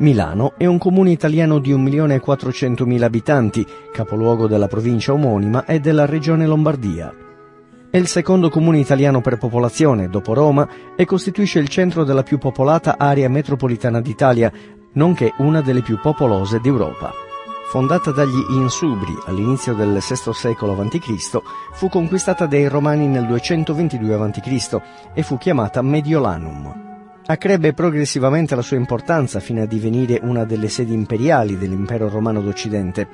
Milano è un comune italiano di 1.400.000 abitanti, capoluogo della provincia omonima e della regione Lombardia. È il secondo comune italiano per popolazione, dopo Roma, e costituisce il centro della più popolata area metropolitana d'Italia, nonché una delle più popolose d'Europa. Fondata dagli Insubri all'inizio del VI secolo a.C., fu conquistata dai Romani nel 222 a.C. e fu chiamata Mediolanum. Accrebbe progressivamente la sua importanza fino a divenire una delle sedi imperiali dell'impero romano d'Occidente.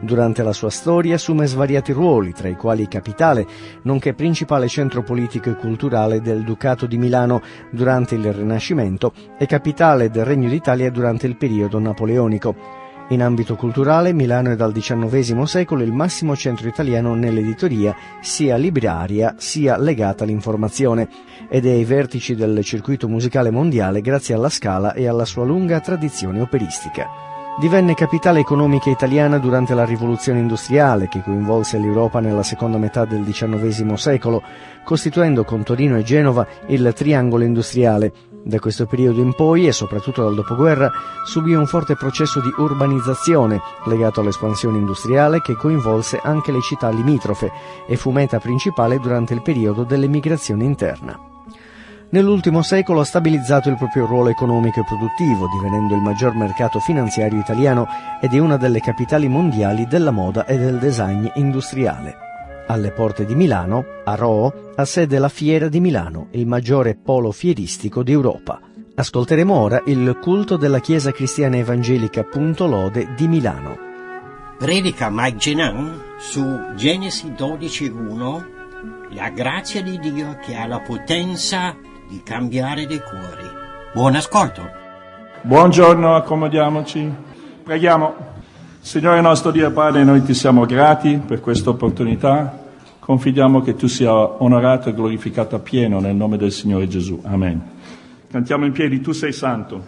Durante la sua storia assume svariati ruoli, tra i quali capitale, nonché principale centro politico e culturale del Ducato di Milano durante il Rinascimento e capitale del Regno d'Italia durante il periodo napoleonico. In ambito culturale, Milano è dal XIX secolo il massimo centro italiano nell'editoria, sia libraria sia legata all'informazione, ed è ai vertici del circuito musicale mondiale grazie alla Scala e alla sua lunga tradizione operistica. Divenne capitale economica italiana durante la rivoluzione industriale che coinvolse l'Europa nella seconda metà del XIX secolo, costituendo con Torino e Genova il triangolo industriale, da questo periodo in poi, e soprattutto dal dopoguerra, subì un forte processo di urbanizzazione legato all'espansione industriale che coinvolse anche le città limitrofe e fu meta principale durante il periodo dell'emigrazione interna. Nell'ultimo secolo ha stabilizzato il proprio ruolo economico e produttivo, divenendo il maggior mercato finanziario italiano ed è una delle capitali mondiali della moda e del design industriale. Alle porte di Milano, a Roo, ha sede la Fiera di Milano, il maggiore polo fieristico d'Europa. Ascolteremo ora il culto della Chiesa Cristiana Evangelica Punto Lode di Milano. Predica Mike Genan su Genesi 12.1 La grazia di Dio che ha la potenza di cambiare dei cuori. Buon ascolto. Buongiorno, accomodiamoci. Preghiamo. Signore nostro Dio Padre, noi ti siamo grati per questa opportunità. Confidiamo che tu sia onorato e glorificato a pieno nel nome del Signore Gesù. Amen. Cantiamo in piedi, tu sei santo.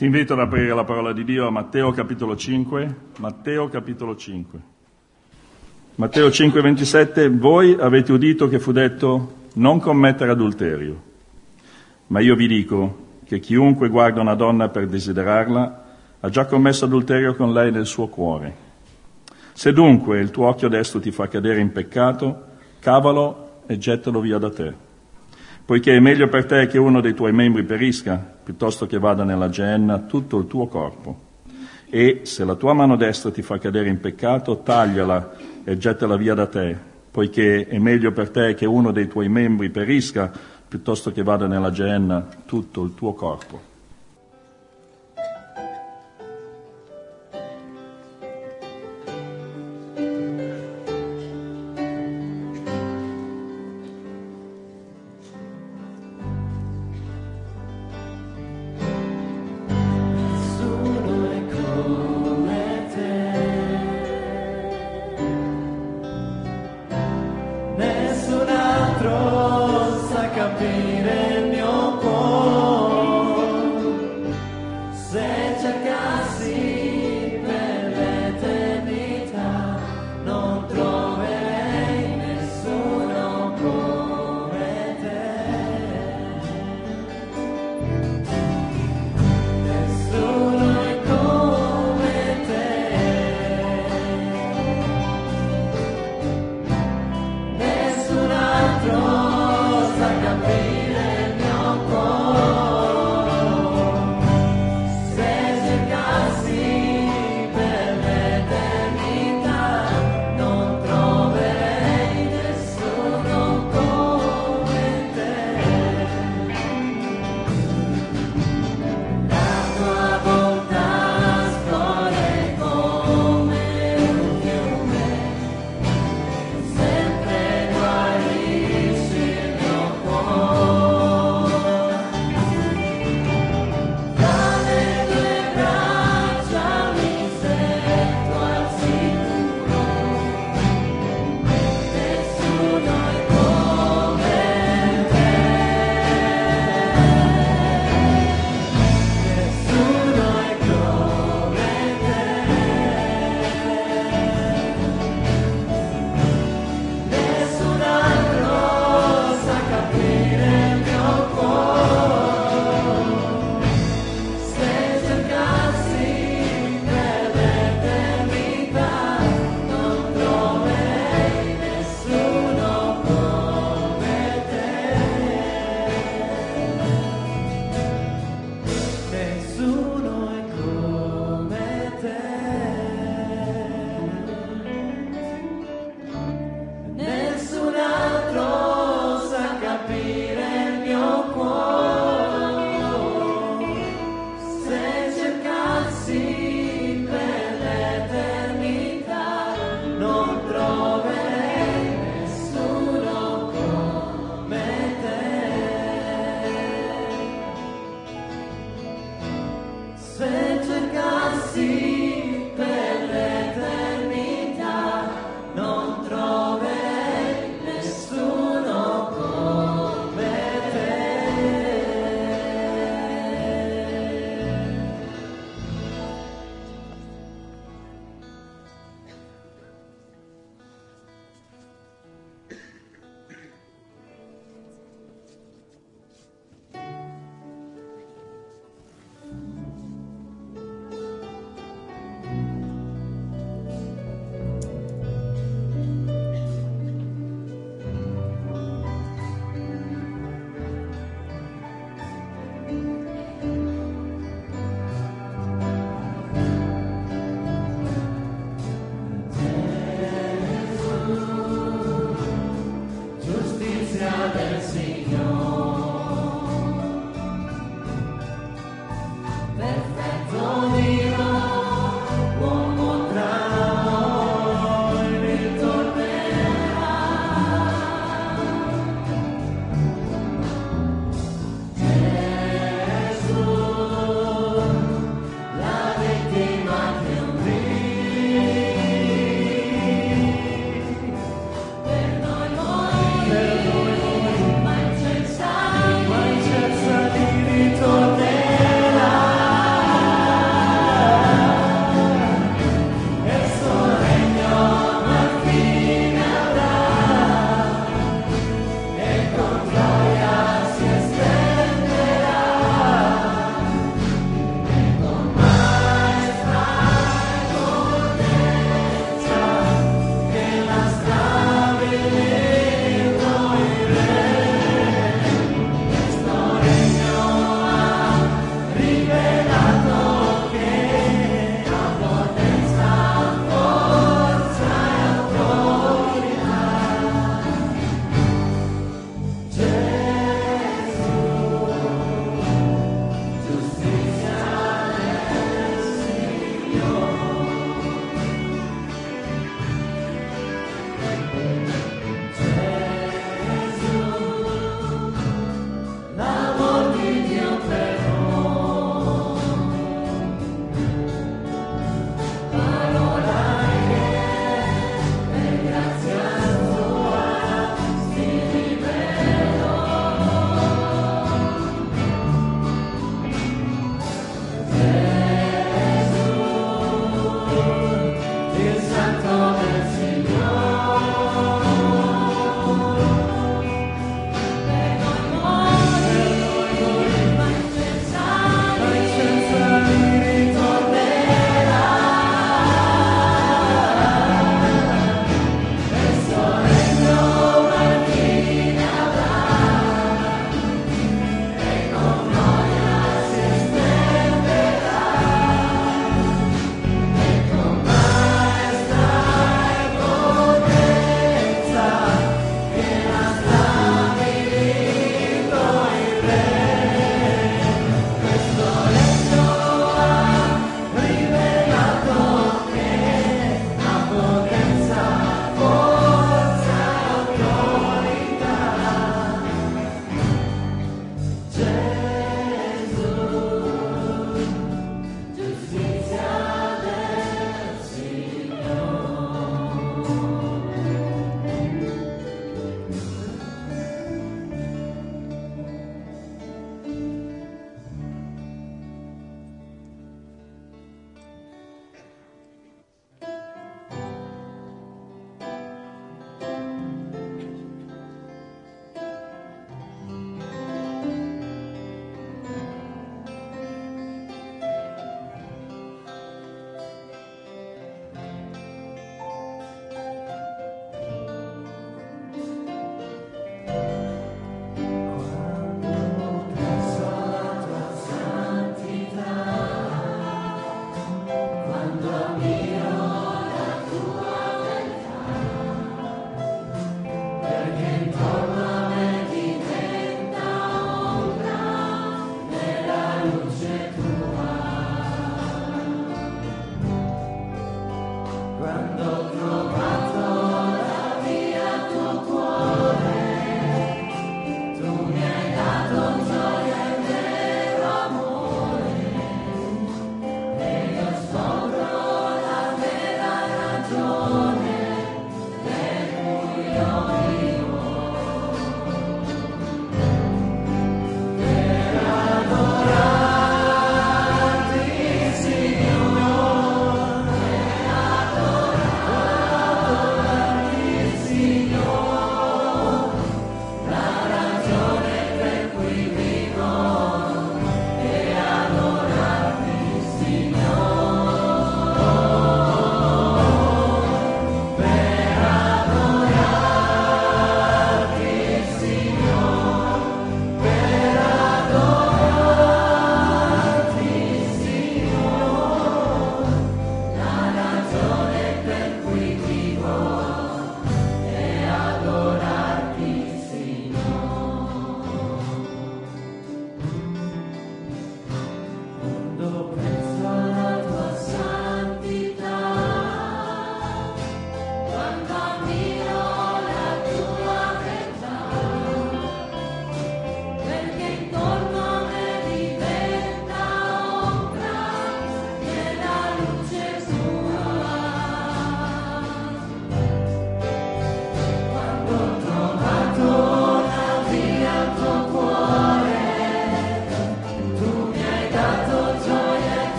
Ti invito ad aprire la parola di Dio a Matteo capitolo 5. Matteo capitolo 5. Matteo 5, 27. Voi avete udito che fu detto non commettere adulterio. Ma io vi dico che chiunque guarda una donna per desiderarla ha già commesso adulterio con lei nel suo cuore. Se dunque il tuo occhio destro ti fa cadere in peccato, cavalo e gettalo via da te poiché è meglio per te che uno dei tuoi membri perisca, piuttosto che vada nella genna tutto il tuo corpo. E se la tua mano destra ti fa cadere in peccato, tagliala e gettala via da te, poiché è meglio per te che uno dei tuoi membri perisca, piuttosto che vada nella genna tutto il tuo corpo.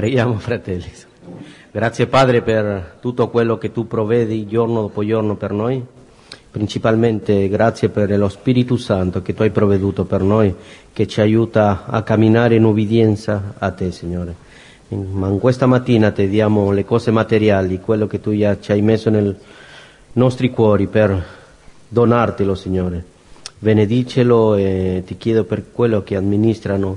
Preghiamo, fratelli. Grazie Padre per tutto quello che tu provvedi giorno dopo giorno per noi. Principalmente grazie per lo Spirito Santo che tu hai provveduto per noi, che ci aiuta a camminare in ubbidienza a te, Signore. Ma in questa mattina ti diamo le cose materiali, quello che tu ci hai messo nei nostri cuori per donartelo, Signore. Benedicelo e ti chiedo per quello che amministrano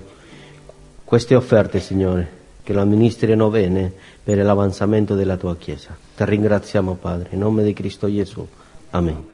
queste offerte, Signore che lo amministrino bene per l'avanzamento della tua Chiesa. Ti ringraziamo Padre, in nome di Cristo Gesù. Amen.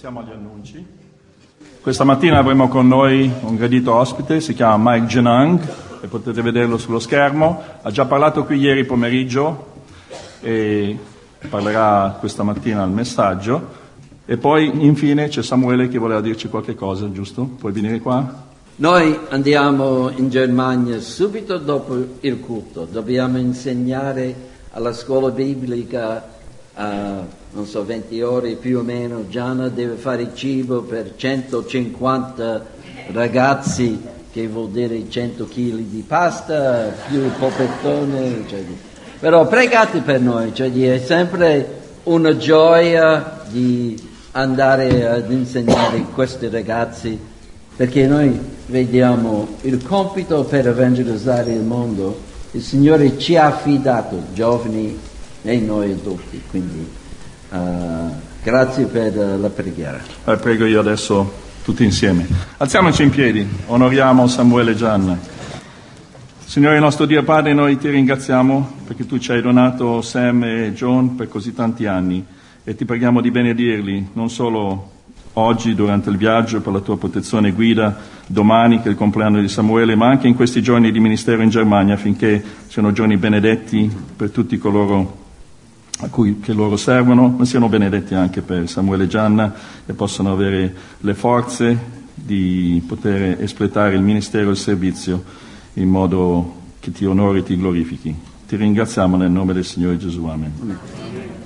Passiamo agli annunci. Questa mattina avremo con noi un gradito ospite, si chiama Mike Genang e potete vederlo sullo schermo. Ha già parlato qui ieri pomeriggio e parlerà questa mattina al messaggio. E poi infine c'è Samuele che voleva dirci qualche cosa, giusto? Puoi venire qua? Noi andiamo in Germania subito dopo il culto, dobbiamo insegnare alla scuola biblica uh, non so, 20 ore più o meno, Gianna deve fare cibo per 150 ragazzi, che vuol dire 100 kg di pasta, più il polpettone, cioè, però pregate per noi, cioè, è sempre una gioia di andare ad insegnare questi ragazzi, perché noi vediamo il compito per evangelizzare il mondo, il Signore ci ha affidato, giovani e noi adulti, quindi uh, grazie per la preghiera. Eh, prego io adesso tutti insieme. Alziamoci in piedi, onoriamo Samuele Gianna. Signore nostro Dio Padre, noi ti ringraziamo perché tu ci hai donato Sam e John per così tanti anni e ti preghiamo di benedirli, non solo oggi durante il viaggio per la tua protezione e guida, domani che è il compleanno di Samuele, ma anche in questi giorni di ministero in Germania affinché siano giorni benedetti per tutti coloro a cui che loro servono, ma siano benedetti anche per Samuele Gianna e possano avere le forze di poter espletare il ministero e il servizio in modo che ti onori e ti glorifichi. Ti ringraziamo nel nome del Signore Gesù. Amen. Amen.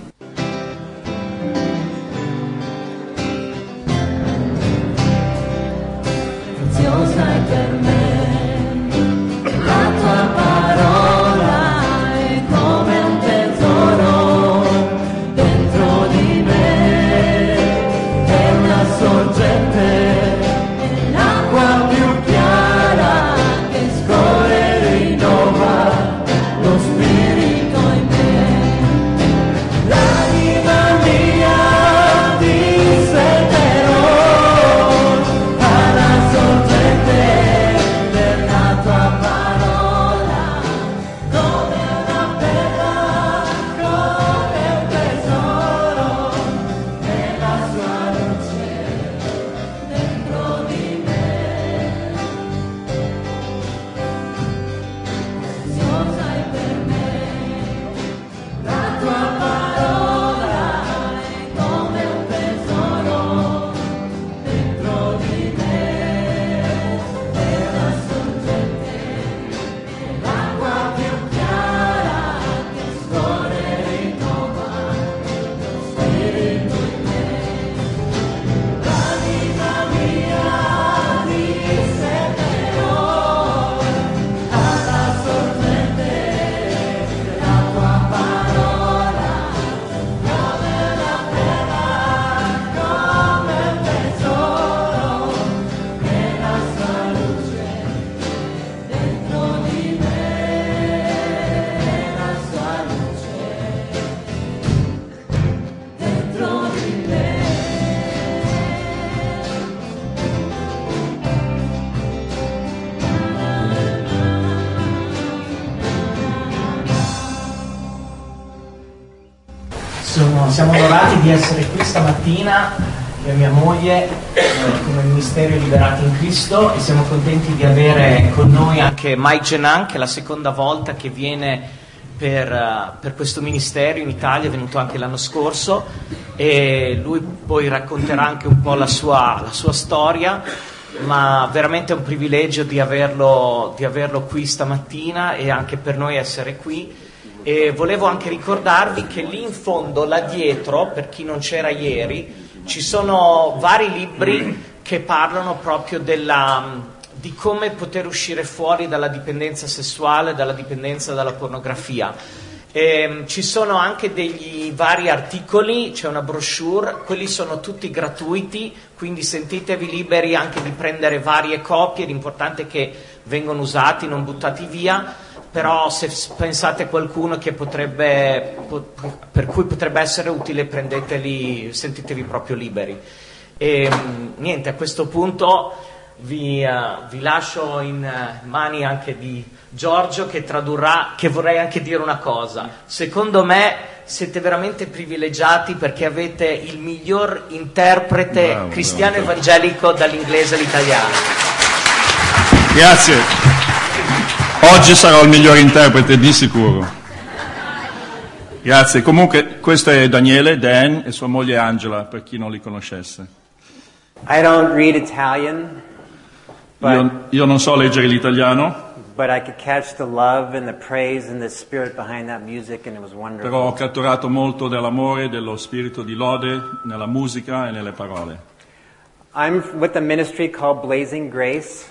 Qui stamattina, io e mia moglie, eh, come Ministero Liberati in Cristo e siamo contenti di avere con noi anche Mike Genan, che è la seconda volta che viene per, uh, per, questo ministero in Italia, è venuto anche l'anno scorso e lui poi racconterà anche un po' la sua, la sua storia, ma veramente è un privilegio di averlo, di averlo qui stamattina e anche per noi essere qui e volevo anche ricordarvi che lì in fondo, là dietro, per chi non c'era ieri, ci sono vari libri che parlano proprio della, di come poter uscire fuori dalla dipendenza sessuale, dalla dipendenza dalla pornografia. E, ehm, ci sono anche degli vari articoli, c'è una brochure, quelli sono tutti gratuiti, quindi sentitevi liberi anche di prendere varie copie, l'importante è che vengano usati, non buttati via però se pensate a qualcuno potrebbe, per cui potrebbe essere utile prendeteli, sentitevi proprio liberi. E niente, a questo punto vi, uh, vi lascio in uh, mani anche di Giorgio che tradurrà, che vorrei anche dire una cosa. Secondo me siete veramente privilegiati perché avete il miglior interprete Bravo, cristiano bravo. evangelico dall'inglese all'italiano. Grazie. Oggi sarò il miglior interprete, di sicuro. Grazie. Comunque, questo è Daniele, Dan e sua moglie Angela, per chi non li conoscesse. I don't read Italian, but, Io, io non so leggere l'italiano, però ho catturato molto dell'amore, dello spirito di lode nella musica e nelle parole. I'm with a ministry called Blazing Grace,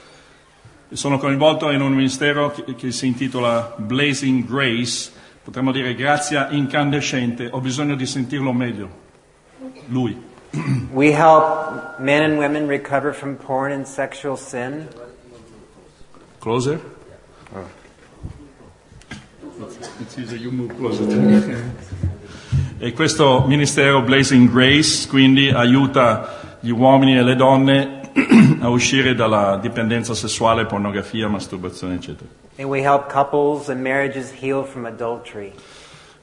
Sono coinvolto in un ministero che, che si intitola Blazing Grace, potremmo dire grazia incandescente, ho bisogno di sentirlo meglio. Lui. we help men and women recover from porn and sexual sin. Closer? It's easy, you move closer to me. E questo ministero Blazing Grace quindi aiuta gli uomini e le donne a uscire dalla dipendenza sessuale, pornografia, masturbazione, eccetera. And we help couples and marriages heal from adultery.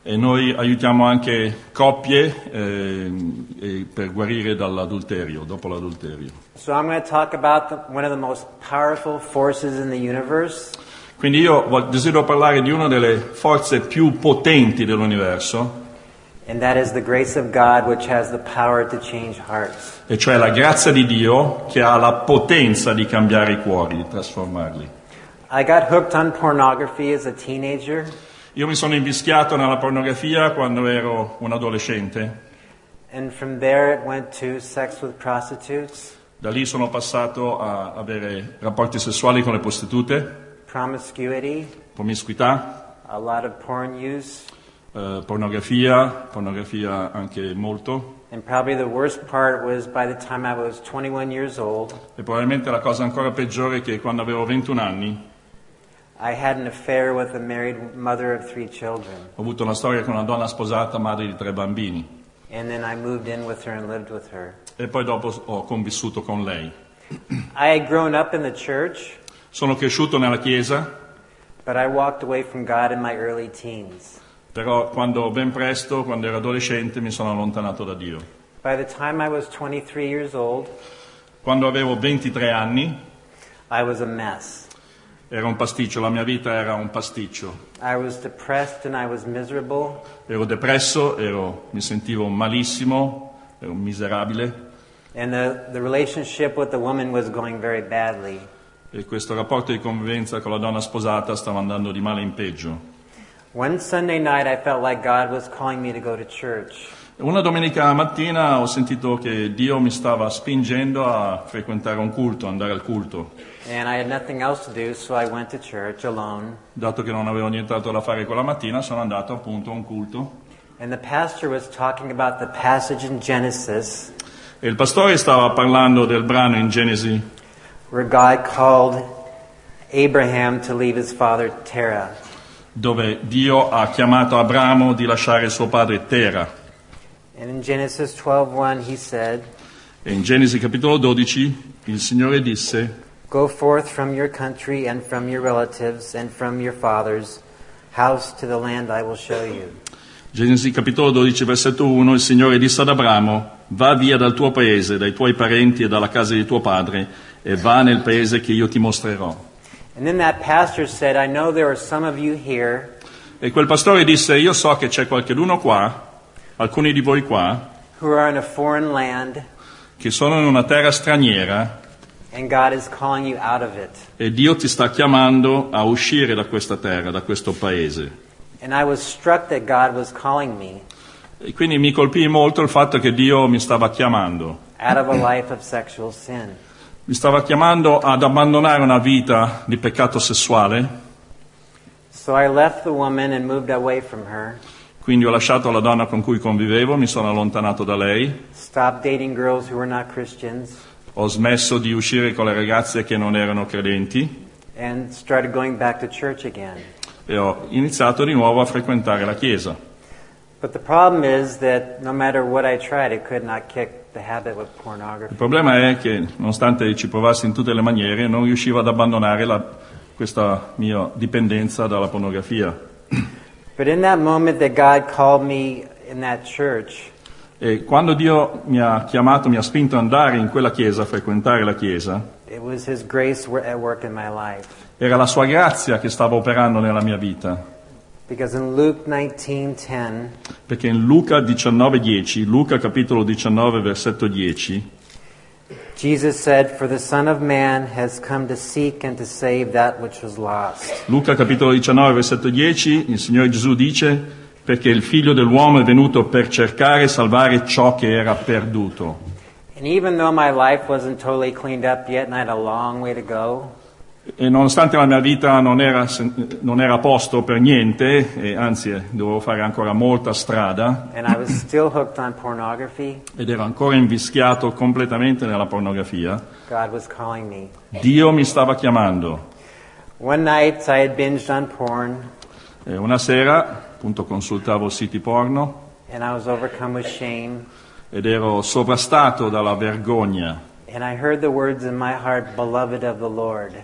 E noi aiutiamo anche coppie eh, per guarire dall'adulterio, dopo l'adulterio. So I'm going to talk about the, one of the most powerful forces in the universe, Quindi io desidero parlare di una delle forze più potenti dell'universo, e cioè la grazia di Dio che ha la potenza di cambiare i cuori, di trasformarli. I got hooked on pornography as a teenager. Io mi sono invischiato nella pornografia quando ero un adolescente, And from there, it went to sex with prostitutes, da lì sono passato a avere rapporti sessuali con le prostitute, promiscuity, promiscuità, a lot of porn use, eh, pornografia, pornografia anche molto, and probably the worst part was by the time I was 21 years old, e probabilmente la cosa ancora peggiore è che quando avevo 21 anni ho avuto una storia con una donna sposata, madre di tre bambini, And then I moved in with her and lived with her. e poi dopo ho convissuto con lei. I had grown up in the church, Sono cresciuto nella chiesa, but I walked away from God in my early teens. Però quando ben presto, quando ero adolescente, mi sono allontanato da Dio. By the time I was 23 years old, Quando avevo 23 anni era un pasticcio, la mia vita era un pasticcio. Ero depresso, ero- mi sentivo malissimo, ero miserabile the, the e questo rapporto di convivenza con la donna sposata stava andando di male in peggio. Una domenica mattina ho sentito che Dio mi stava spingendo a frequentare un culto, andare al culto. Do, so. Dato che non avevo nient'altro da fare quella mattina, sono andato appunto a un culto And the pastor was talking about the passage in Genesis e il pastore stava parlando del brano in Genesi where God called Abraham to leave his father Terah. Dove Dio ha chiamato Abramo di lasciare suo padre Tera. And in Genesis 12:1 he said, E in Genesi capitolo 12 il Signore disse, "Go forth from your country and from your relatives and from your father's house to the land I will show you." Genesi capitolo 12 versetto 1, il Signore disse ad Abramo, va via dal tuo paese, dai tuoi parenti e dalla casa di tuo padre e va nel paese che io ti mostrerò. Said, "I know there are some of you here E quel pastore disse, io so che c'è qualcuno qua, alcuni di voi qua, who are in a foreign land che sono in una terra straniera and God is calling you out of it." e Dio ti sta chiamando a uscire da questa terra, da questo paese. And I was struck that God was calling me E quindi mi colpì molto il fatto che Dio mi stava chiamando. out of a life of sexual sin. Mi stava chiamando ad abbandonare una vita di peccato sessuale, So quindi ho lasciato la donna con cui convivevo, mi sono allontanato da lei, ho smesso di uscire con le ragazze che non erano credenti. E ho iniziato di nuovo a frequentare la chiesa. But the problem is that no matter what I tried, I could not kick the habit with Il pornography. problema è che, nonostante ci provassi in tutte le maniere, non riuscivo ad abbandonare la- questa mia dipendenza dalla pornografia. But in that moment that God called me in that church, E quando Dio mi ha chiamato, mi ha spinto ad andare in quella chiesa, a frequentare la chiesa, it was His grace wor- at work in my life. era la sua grazia che stava operando nella mia vita. Perché in Luca 19:10, Luca capitolo 19 versetto 10, Jesus said, "For the Son of Man has come to seek and to save that which was lost." Luca capitolo 19 versetto 10, il Signore Gesù dice perché il figlio dell'uomo è venuto per cercare e salvare ciò che era perduto. And even though my life wasn't totally cleaned up yet and I had a long way to go, E nonostante la mia vita non era, non era a posto per niente, e anzi eh, dovevo fare ancora molta strada, ed ero ancora invischiato completamente nella pornografia. Dio mi stava chiamando. Porn E una sera, appunto, consultavo siti porno shame. ed ero sovrastato dalla vergogna And I heard the words in my heart, beloved of the Lord.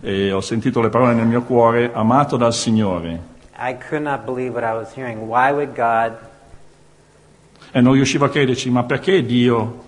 E ho sentito le parole nel mio cuore, amato dal Signore. I could not believe what I was hearing. Why would God E non riuscivo a crederci, ma perché Dio,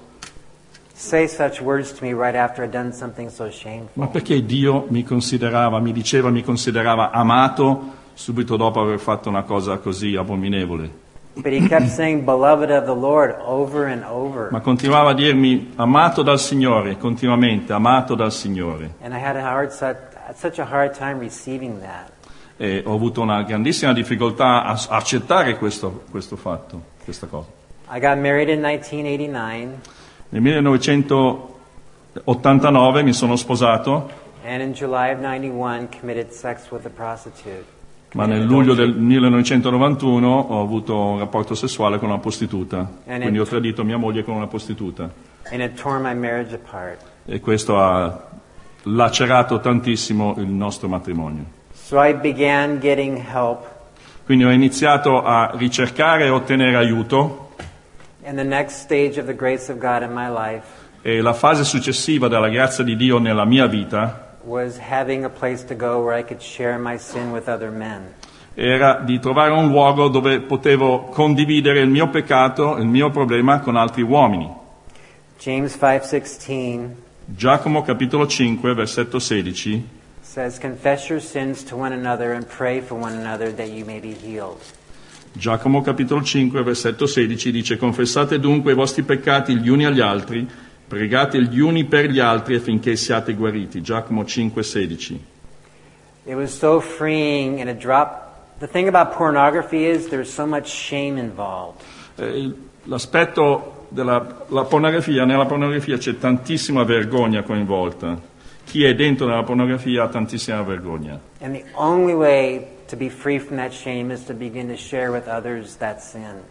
say such words to me right after I'd done something so shameful? ma perché Dio mi considerava, mi diceva, mi considerava amato subito dopo aver fatto una cosa così abominevole? But he kept saying, beloved of the Lord, over and over. Ma continuava a dirmi, amato dal Signore, continuamente, amato dal Signore. And I had a hard, such, such a hard time receiving that. E ho avuto una grandissima difficoltà a accettare questo, questo fatto, questa cosa. I got married in 1989, Nel 1989 mi sono sposato, and in July of 91 committed sex with a prostitute. Ma nel luglio del 1991 ho avuto un rapporto sessuale con una prostituta. Quindi ho tradito mia moglie con una prostituta. E questo ha lacerato tantissimo il nostro matrimonio. So Quindi ho iniziato a ricercare e ottenere aiuto e la fase successiva della grazia di Dio nella mia vita was having a place to go where I could share my sin with other men. era di trovare un luogo dove potevo condividere il mio peccato, il mio problema con altri uomini. James 5:16 Giacomo capitolo 5 versetto 16 says, "Confess your sins to one another and pray for one another that you may be healed." Giacomo capitolo 5 versetto 16 dice confessate dunque i vostri peccati gli uni agli altri, pregate gli uni per gli altri affinché siate guariti. Giacomo 5 16. It was so freeing and it dropped the thing about pornography is there's so much shame involved. Eh, l'aspetto della la pornografia, nella pornografia c'è tantissima vergogna coinvolta. Chi è dentro nella pornografia ha tantissima vergogna. And the only way to be free from that shame is to begin to share with others that sin.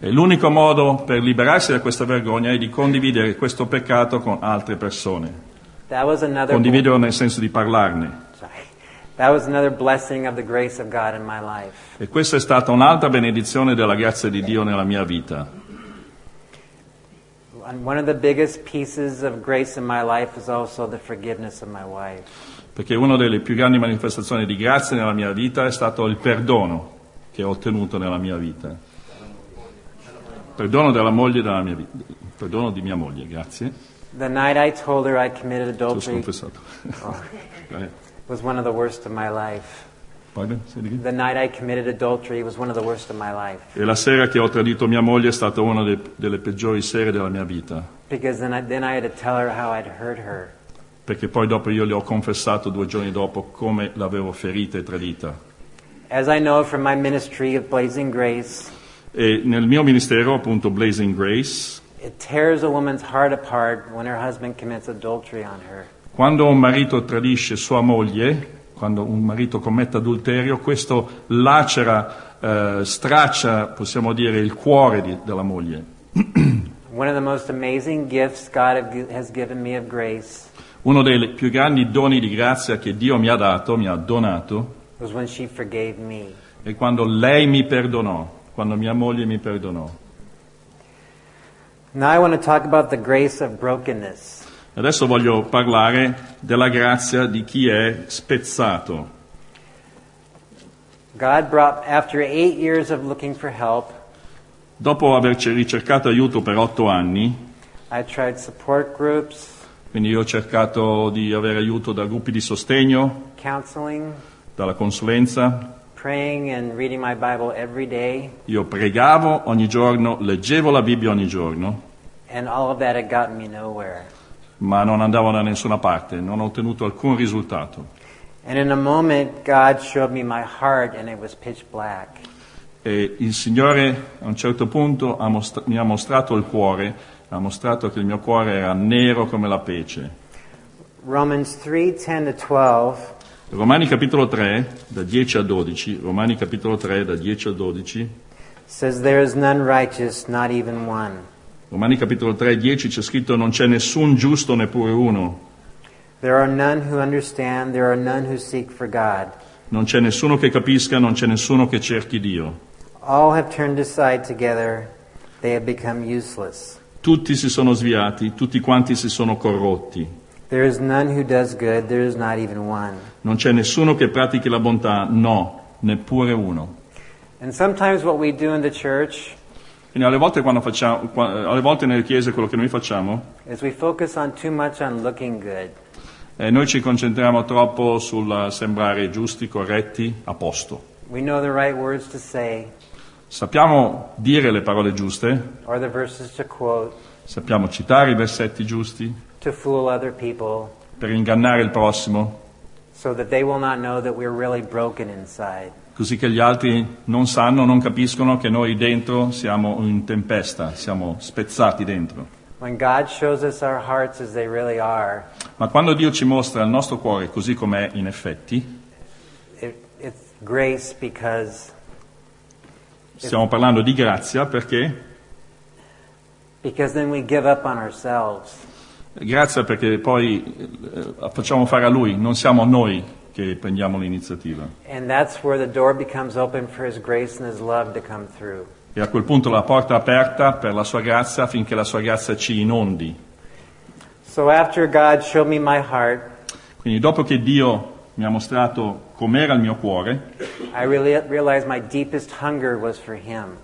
E l'unico modo per liberarsi da questa vergogna è di condividere questo peccato con altre persone. Condividerlo nel senso di parlarne. E questa è stata un'altra benedizione della grazia di Dio nella mia vita. Perché una delle più grandi manifestazioni di grazia nella mia vita è stato il perdono che ho ottenuto nella mia vita. Perdono della moglie della mia vita. Perdono di mia moglie, grazie. The night I told her I committed adultery. Eh, was one of the worst of my life. pardon? The night I committed adultery was one of the worst of my life. E la sera che ho tradito mia moglie è stata una de- delle peggiori sere della mia vita. Because then I, then I had to tell her how I'd hurt her. Perché poi dopo io le ho confessato due giorni dopo come l'avevo ferita e tradita. As I know from my ministry of Blazing Grace, E nel mio ministero, appunto Blazing Grace, it tears a woman's heart apart when her husband commits adultery on her. Quando un marito tradisce sua moglie, quando un marito commette adulterio, questo lacera, eh, straccia, possiamo dire, il cuore di- della moglie. Uno dei più grandi doni di grazia che Dio mi ha dato, mi ha donato, è quando lei mi perdonò, quando mia moglie mi perdonò. Adesso voglio parlare della grazia di chi è spezzato. Brought, help, Dopo averci ricercato aiuto per otto anni, groups, quindi io ho cercato di avere aiuto da gruppi di sostegno, dalla consulenza, praying and reading my Bible every day, io pregavo ogni giorno, leggevo la Bibbia ogni giorno, and all of that had gotten me nowhere. ma non andavo da nessuna parte, non ho ottenuto alcun risultato. And in a moment, God showed me my heart, and it was pitch black. E il Signore a un certo punto ha mostra- mi ha mostrato il cuore, ha mostrato che il mio cuore era nero come la pece. Romans 3 10 to 12 Romani capitolo 3, da 10 a 12, Romani capitolo 3, da 10 a 12, says, There is none righteous, not even one. Romani capitolo 3, 10 c'è scritto non c'è nessun giusto neppure uno, There are none who understand, there are none who seek for God. non c'è nessuno che capisca, non c'è nessuno che cerchi Dio. All have turned aside together, they have become useless. Tutti si sono sviati, tutti quanti si sono corrotti. There is none who does good, there is not even one. Non c'è nessuno che pratichi la bontà, no, neppure uno. And sometimes what we do in the church Quindi alle volte, quando facciamo, alle volte nelle chiese quello che noi facciamo is we focus on too much on looking good. Eh, noi ci concentriamo troppo sul sembrare giusti, corretti, a posto. We know the right words to say Sappiamo dire le parole giuste, or the verses to quote sappiamo citare i versetti giusti people per ingannare il prossimo, so that they will not know that we're really broken inside. così che gli altri non sanno, non capiscono che noi dentro siamo in tempesta, siamo spezzati dentro. When God shows us our hearts as they really are, Ma quando Dio ci mostra il nostro cuore così com'è in effetti, it, it's grace because stiamo parlando di grazia perché because then we give up on ourselves. Grazia perché poi eh, facciamo fare a Lui, non siamo noi che prendiamo l'iniziativa. E a quel punto la porta è aperta per la sua grazia affinché la sua grazia ci inondi. So heart, Quindi dopo che Dio mi ha mostrato com'era il mio cuore, I really realized my deepest hunger was for Him.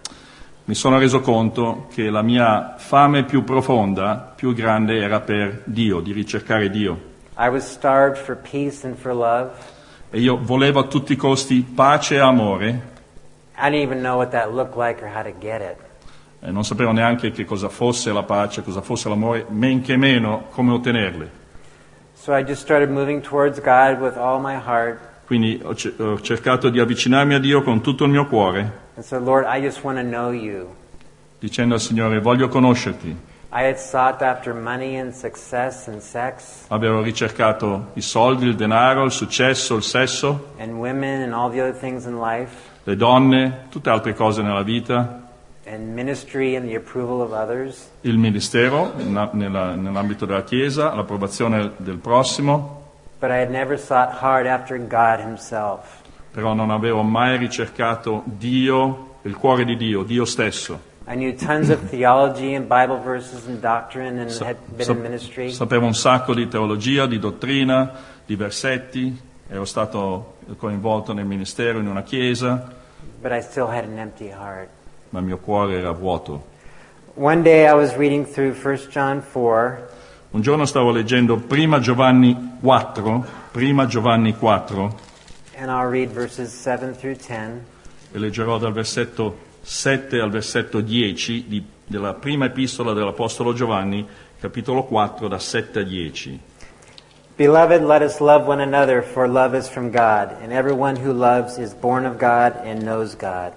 Mi sono reso conto che la mia fame più profonda, più grande era per Dio, di ricercare Dio. I was starved for peace and for love. E io volevo a tutti i costi pace e amore like e non sapevo neanche che cosa fosse la pace, cosa fosse l'amore, men che meno come ottenerle. So I just started moving towards God with all my heart Quindi ho, ce- ho cercato di avvicinarmi a Dio con tutto il mio cuore, and said, Lord, I just want to know you. dicendo al Signore voglio conoscerti. I had sought after money and success and sex Avevo ricercato i soldi, il denaro, il successo, il sesso, and women and all the other things in life le donne, tutte altre cose nella vita, and ministry and the approval of others. il ministero na- nella- nell'ambito della Chiesa, l'approvazione del prossimo, But I had never sought hard after God Himself. Però non avevo mai ricercato Dio, il cuore di Dio, Dio stesso. Sapevo un sacco di teologia, di dottrina, di versetti, ero stato coinvolto nel ministero in una chiesa, but I still had an empty heart. ma il mio cuore era vuoto. One day I was reading through 1 John 4, Un giorno stavo leggendo prima Giovanni 4, prima Giovanni 4, and I'll read verses 7 through 10. e leggerò dal versetto 7 al versetto 10 di- della prima epistola dell'Apostolo Giovanni, capitolo 4, da 7 a 10. Beloved, let us love one another, for love is from God, and everyone who loves is born of God and knows God.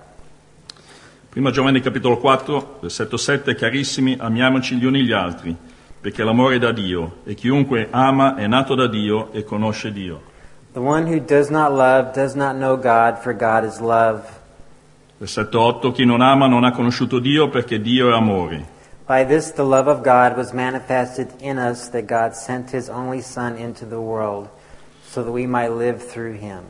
Prima Giovanni capitolo 4, versetto 7, carissimi, amiamoci gli uni gli altri, perché l'amore è da Dio, e chiunque ama è nato da Dio e conosce Dio. The one who does not love does not know God, for God is love. Versetto 8, chi non ama non ha conosciuto Dio perché Dio è amore. By this the love of God was manifested in us, that God sent his only Son into the world, so that we might live through him.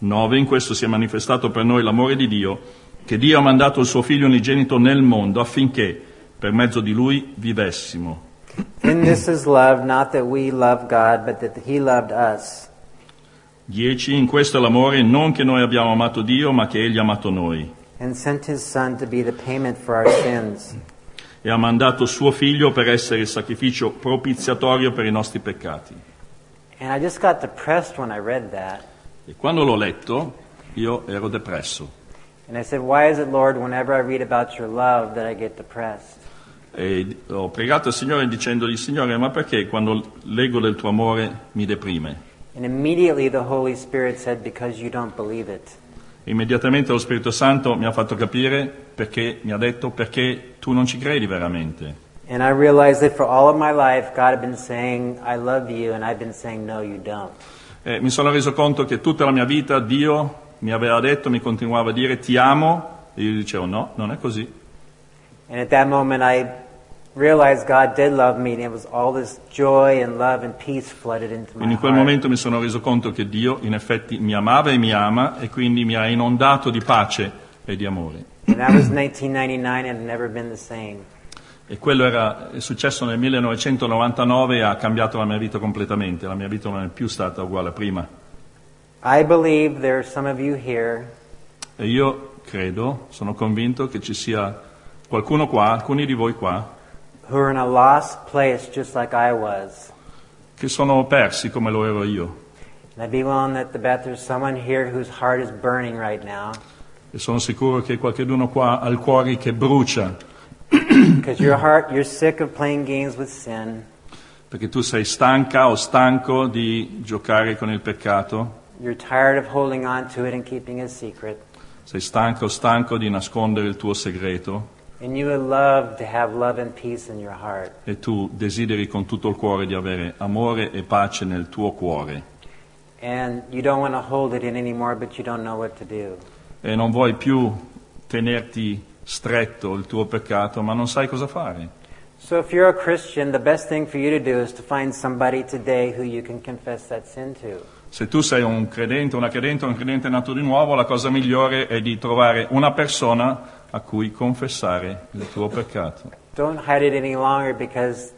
9, in questo si è manifestato per noi l'amore di Dio, che Dio ha mandato il suo figlio unigenito nel mondo affinché per mezzo di lui vivessimo. In this is love, not that we love God, but that he loved us 10. In questo è l'amore, non che noi abbiamo amato Dio, ma che Egli ha amato noi. E ha mandato suo figlio per essere il sacrificio propiziatorio per i nostri peccati. E quando l'ho letto, io ero depresso. And I said, Why is it, Lord, whenever I read about your love that I get depressed? E ho pregato il Signore dicendogli, Signore, ma perché quando leggo del tuo amore mi deprime? And immediately the Holy Spirit said, Because you don't believe it. Immediatamente lo Spirito Santo mi ha fatto capire perché, mi ha detto perché tu non ci credi veramente. And I realized that for all of my life, God had been saying, I love you, and I've been saying, No, you don't. E mi sono reso conto che tutta la mia vita Dio mi aveva detto, mi continuava a dire ti amo, e io dicevo no, non è così. And at that moment, I realized God did love me, and it was all this joy and love and peace flooded into my in quel heart. momento mi sono reso conto che Dio in effetti mi amava e mi ama e quindi mi ha inondato di pace e di amore. And that was 1999, and never been the same. E quello era è successo nel 1999 e ha cambiato la mia vita completamente, la mia vita non è più stata uguale a prima. I believe there are some of you here E io credo, sono convinto che ci sia qualcuno qua, alcuni di voi qua, who are in a lost place just like I was. che sono persi come lo ero io. And I'd be willing that the bet there's someone here whose heart is burning right now E sono sicuro che qualcuno qua ha il cuore che brucia because your heart, you're sick of playing games with sin. perché tu sei stanca o stanco di giocare con il peccato, You're tired of holding on to it and keeping it secret. sei stanco o stanco di nascondere il tuo segreto E tu desideri con tutto il cuore di avere amore e pace nel tuo cuore And you don't want to hold it in anymore, but you don't know what to do. e non vuoi più tenerti stretto il tuo peccato, ma non sai cosa fare. So if you're a Christian, the best thing for you to do is to find somebody today who you can confess that sin to. Se tu sei un credente, una credente, un credente nato di nuovo, la cosa migliore è di trovare una persona a cui confessare il tuo peccato. Don't hide it any longer because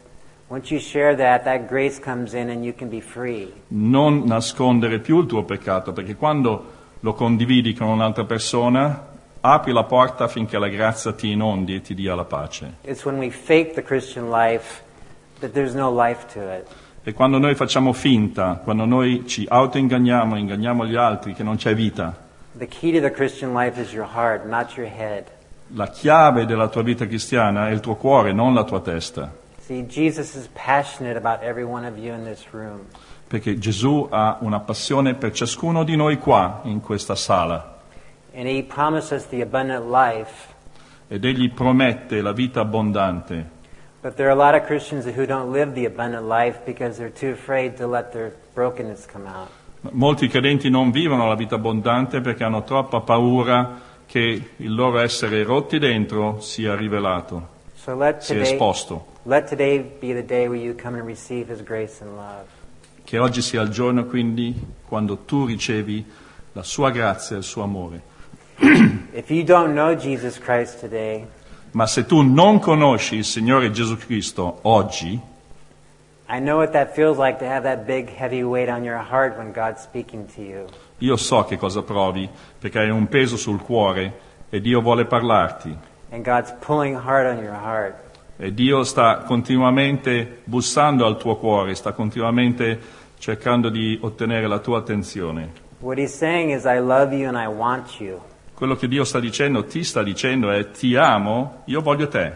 once you share that, that grace comes in and you can be free. Non nascondere più il tuo peccato, perché quando lo condividi con un'altra persona, apri la porta affinché la grazia ti inondi e ti dia la pace. It's when we fake the Christian life that there's no life to it. E quando noi facciamo finta, quando noi ci autoinganniamo, inganniamo gli altri che non c'è vita, The key to the Christian life is your heart, not your head. La chiave della tua vita cristiana è il tuo cuore, non la tua testa. See, Jesus is passionate about every one of you in this room. Perché Gesù ha una passione per ciascuno di noi qua, in questa sala, And he promised us the abundant life. ed Egli promette la vita abbondante. But there are a lot of Christians who don't live the abundant life because they're too afraid to let their brokenness come out. Molti credenti non vivono la vita abbondante perché hanno troppa paura che il loro essere rotti dentro sia rivelato, So let sia today, esposto. today. Che oggi sia il giorno quindi quando tu ricevi la sua grazia e il suo amore. Today, Ma se tu non conosci il Signore Gesù Cristo oggi, I know what that feels like to have that big heavy weight on your heart when God's speaking to you. Io so che cosa provi, perché hai un peso sul cuore e Dio vuole parlarti. E Dio sta continuamente bussando al tuo cuore, sta continuamente cercando di ottenere la tua attenzione. Is. Quello che Dio sta dicendo, ti sta dicendo è ti amo, io voglio te.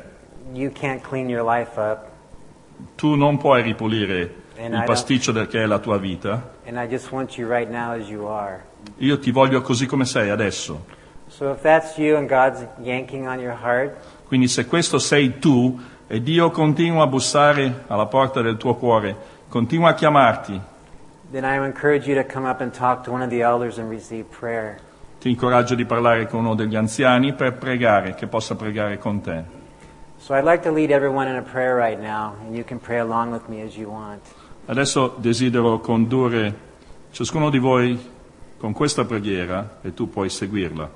Tu non puoi ripulire And il pasticcio del che è la tua vita. And I just want you right now as you are. Io ti voglio così come sei adesso. So if that's you and God's yanking on your heart, Quindi se questo sei tu e Dio continua a bussare alla porta del tuo cuore, continua a chiamarti, then I encourage you to come up and talk to one of the elders and receive prayer. ti incoraggio di parlare con uno degli anziani per pregare, che possa pregare con te. So I'd like to lead everyone in a prayer right now, and you can pray along with me as you want. Adesso desidero condurre ciascuno di voi con questa preghiera e tu puoi seguirla.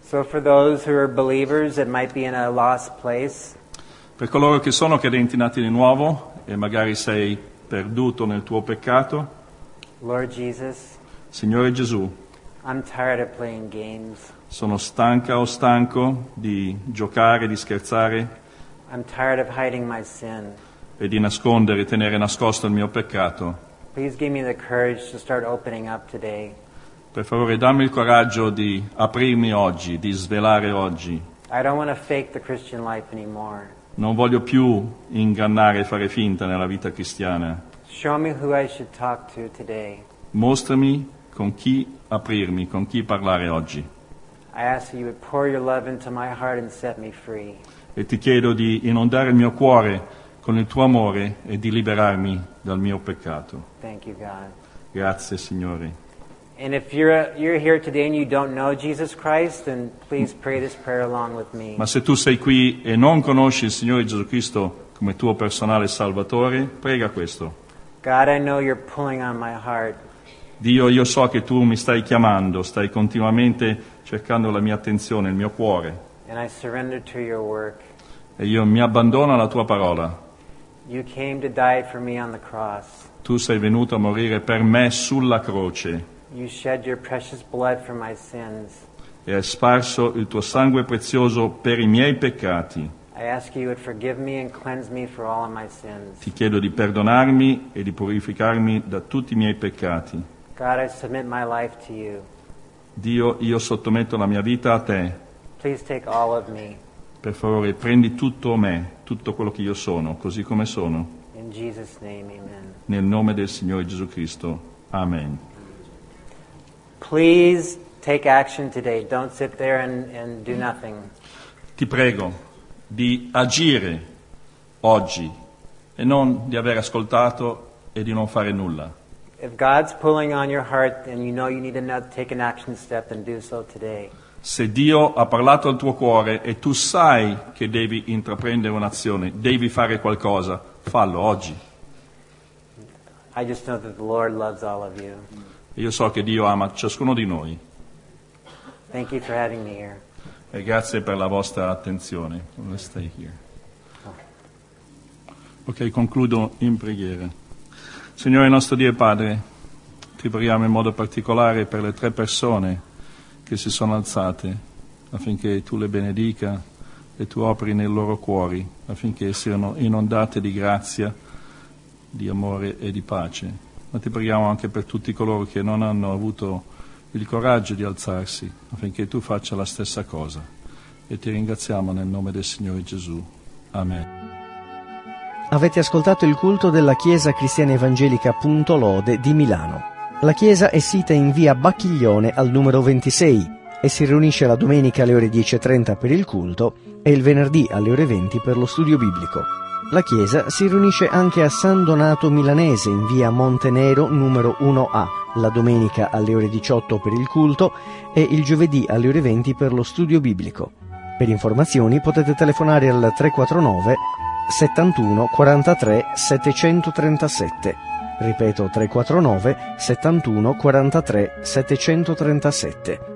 So for those who are believers that might be in a lost place, Per coloro che sono credenti nati di nuovo e magari sei perduto nel tuo peccato, Lord Jesus, Signore Gesù, I'm tired of playing games. sono stanca o stanco di giocare, di scherzare I'm tired of hiding my sin. E di nascondere, tenere nascosto il mio peccato. Please give me the courage to start opening up today. Per favore dammi il coraggio di aprirmi oggi, di svelare oggi. I don't want to fake the Christian life anymore. Non voglio più ingannare e fare finta nella vita cristiana. Show me who I should talk to today. Mostrami con chi aprirmi, con chi parlare oggi. E ti chiedo di inondare il mio cuore con il tuo amore e di liberarmi dal mio peccato. Thank you, God. Grazie Signore. And if you're, you're here today and you don't know Jesus Christ, then please pray this prayer along with me. Ma se tu sei qui e non conosci il Signore Gesù Cristo come tuo personale Salvatore, prega questo. God, I know you're pulling on my heart. Dio, io so che tu mi stai chiamando, stai continuamente cercando la mia attenzione, il mio cuore, and I surrender to your work. e io mi abbandono alla tua parola. Tu sei venuto a morire per me sulla croce You shed your precious blood for my sins. e hai sparso il tuo sangue prezioso per i miei peccati. I ask you would forgive me and cleanse me for all of my sins. Ti chiedo di perdonarmi e di purificarmi da tutti i miei peccati. God, I submit my life to you. Dio, io sottometto la mia vita a te. Please take all of me. Per favore, prendi tutto me, tutto quello che io sono, così come sono. In Jesus' name, amen. Nel nome del Signore Gesù Cristo. Amen. Please take action today. Don't sit there and, and do nothing. Ti prego di agire oggi e non di aver ascoltato e di non fare nulla. If God's pulling on your heart and you know you need to take an action step, then do so today. Se Dio ha parlato al tuo cuore e tu sai che devi intraprendere un'azione, devi fare qualcosa, fallo oggi. Io so che Dio ama ciascuno di noi e grazie per la vostra attenzione. Ok, concludo in preghiera. Signore nostro Dio e Padre, ti preghiamo in modo particolare per le tre persone che si sono alzate affinché tu le benedica e tu operi nei loro cuori affinché siano inondate di grazia, di amore e di pace. Ma ti preghiamo anche per tutti coloro che non hanno avuto il coraggio di alzarsi affinché tu faccia la stessa cosa. E ti ringraziamo nel nome del Signore Gesù. Amen. Avete ascoltato il culto della Chiesa Cristiana Evangelica Punto Lode di Milano. La chiesa è sita in via Bacchiglione al numero 26 e si riunisce la domenica alle ore 10.30 per il culto e il venerdì alle ore 20 per lo studio biblico. La chiesa si riunisce anche a San Donato Milanese in via Montenero numero 1A la domenica alle ore 18 per il culto e il giovedì alle ore 20 per lo studio biblico. Per informazioni potete telefonare al 349 71 43 737. Ripeto 349 71 43 737.